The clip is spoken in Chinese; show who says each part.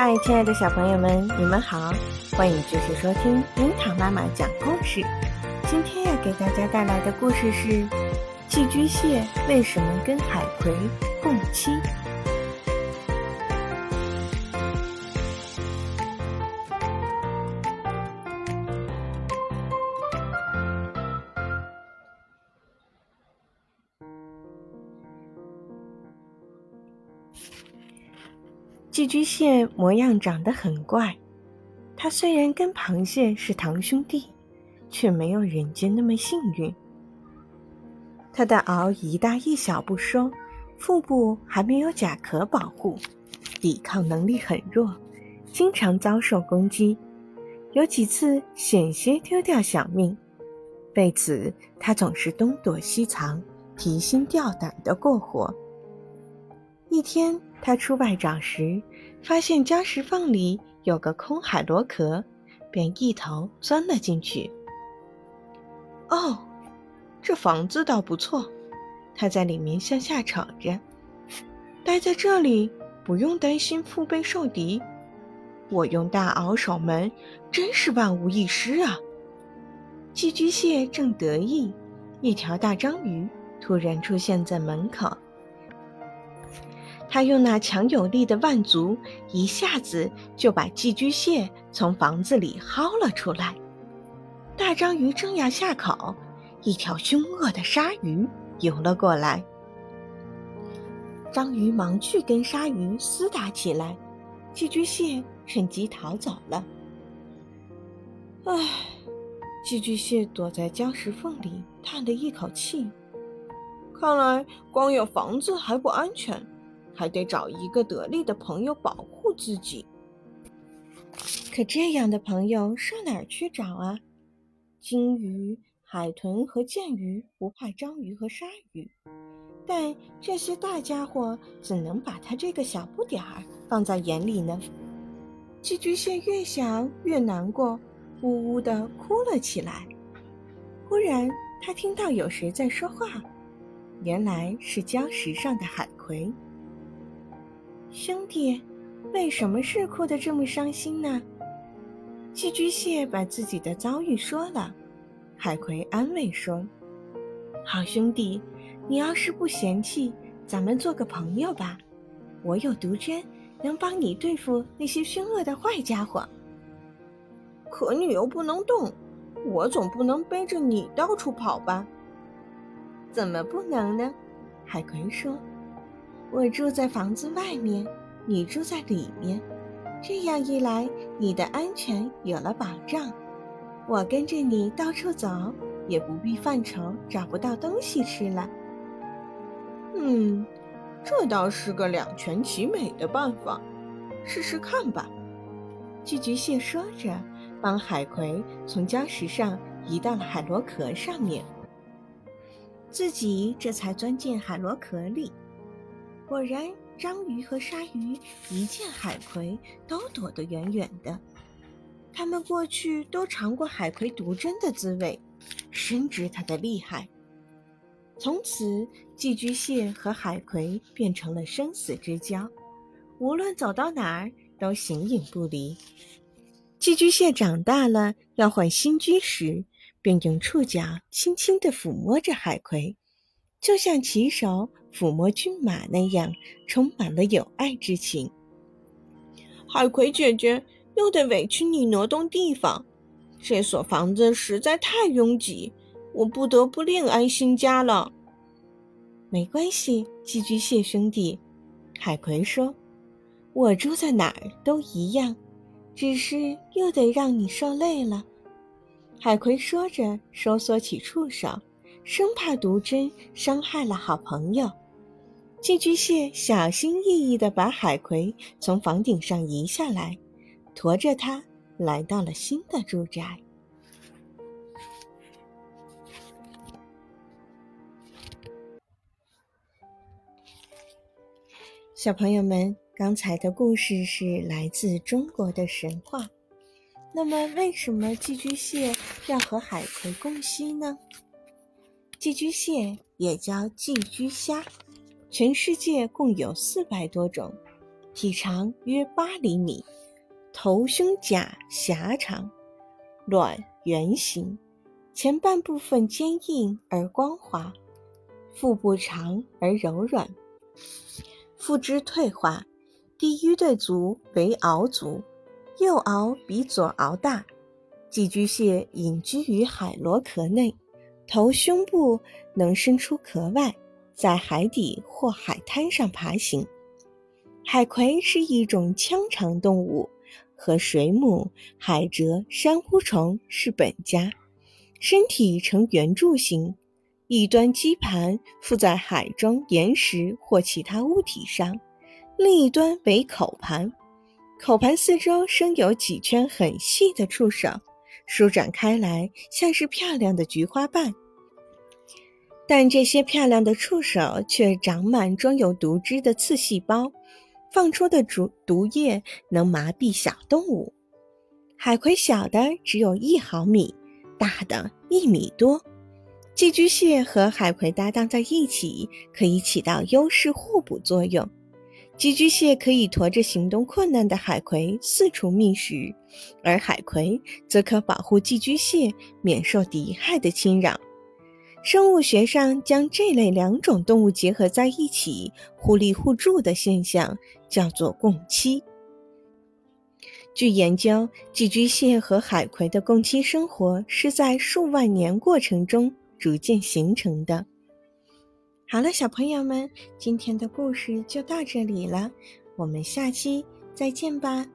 Speaker 1: 嗨，亲爱的小朋友们，你们好，欢迎继续收听樱桃妈妈讲故事。今天要给大家带来的故事是：寄居蟹为什么跟海葵共栖？寄居蟹模样长得很怪，它虽然跟螃蟹是堂兄弟，却没有人间那么幸运。它的螯一大一小不说，腹部还没有甲壳保护，抵抗能力很弱，经常遭受攻击，有几次险些丢掉小命。为此，它总是东躲西藏，提心吊胆的过活。一天，他出外找时，发现礁石缝里有个空海螺壳，便一头钻了进去。哦，这房子倒不错，他在里面向下瞅着。待在这里不用担心腹背受敌，我用大螯守门，真是万无一失啊！寄居蟹正得意，一条大章鱼突然出现在门口。他用那强有力的腕足，一下子就把寄居蟹从房子里薅了出来。大章鱼正要下口，一条凶恶的鲨鱼游了过来。章鱼忙去跟鲨鱼厮打起来，寄居蟹趁机逃走了。唉，寄居蟹躲在礁石缝里，叹了一口气：“看来光有房子还不安全。”还得找一个得力的朋友保护自己。可这样的朋友上哪儿去找啊？鲸鱼、海豚和剑鱼不怕章鱼和鲨鱼，但这些大家伙怎能把他这个小不点儿放在眼里呢？寄居蟹越想越难过，呜呜地哭了起来。忽然，他听到有谁在说话，原来是礁石上的海葵。兄弟，为什么是哭得这么伤心呢？寄居蟹把自己的遭遇说了。海葵安慰说：“好兄弟，你要是不嫌弃，咱们做个朋友吧。我有毒针，能帮你对付那些凶恶的坏家伙。可你又不能动，我总不能背着你到处跑吧？怎么不能呢？”海葵说。我住在房子外面，你住在里面，这样一来，你的安全有了保障。我跟着你到处走，也不必犯愁找不到东西吃了。嗯，这倒是个两全其美的办法，试试看吧。寄居蟹说着，帮海葵从礁石上移到了海螺壳上面，自己这才钻进海螺壳里。果然，章鱼和鲨鱼一见海葵，都躲得远远的。他们过去都尝过海葵毒针的滋味，深知它的厉害。从此，寄居蟹和海葵变成了生死之交，无论走到哪儿都形影不离。寄居蟹长大了，要换新居时，便用触角轻轻地抚摸着海葵。就像骑手抚摸骏马那样，充满了友爱之情。海葵姐姐，又得委屈你挪动地方，这所房子实在太拥挤，我不得不另安新家了。没关系，寄居蟹兄弟，海葵说：“我住在哪儿都一样，只是又得让你受累了。”海葵说着，收缩起触手。生怕毒针伤害了好朋友，寄居蟹小心翼翼地把海葵从房顶上移下来，驮着它来到了新的住宅。小朋友们，刚才的故事是来自中国的神话，那么为什么寄居蟹要和海葵共栖呢？寄居蟹也叫寄居虾，全世界共有四百多种。体长约八厘米，头胸甲狭长，卵圆形，前半部分坚硬而光滑，腹部长而柔软，腹肢退化。第一对足为螯足，右螯比左螯大。寄居蟹隐居于海螺壳内，头胸部能伸出壳外，在海底或海滩上爬行。海葵是一种腔肠动物，和水母、海蜇、珊瑚虫是本家，身体呈圆柱形，一端基盘附在海中岩石或其他物体上。另一端为口盘，口盘四周生有几圈很细的触手，舒展开来，像是漂亮的菊花瓣。但这些漂亮的触手却长满装有毒汁的刺细胞，放出的毒毒液能麻痹小动物。海葵小的只有一毫米，大的一米多。寄居蟹和海葵搭档在一起，可以起到优势互补作用。寄居蟹可以驮着行动困难的海葵四处觅食，而海葵则可保护寄居蟹免受敌害的侵扰。生物学上将这类两种动物结合在一起，互利互助的现象叫做共栖。据研究，寄居蟹和海葵的共栖生活是在数万年过程中逐渐形成的。好了，小朋友们，今天的故事就到这里了，我们下期再见吧。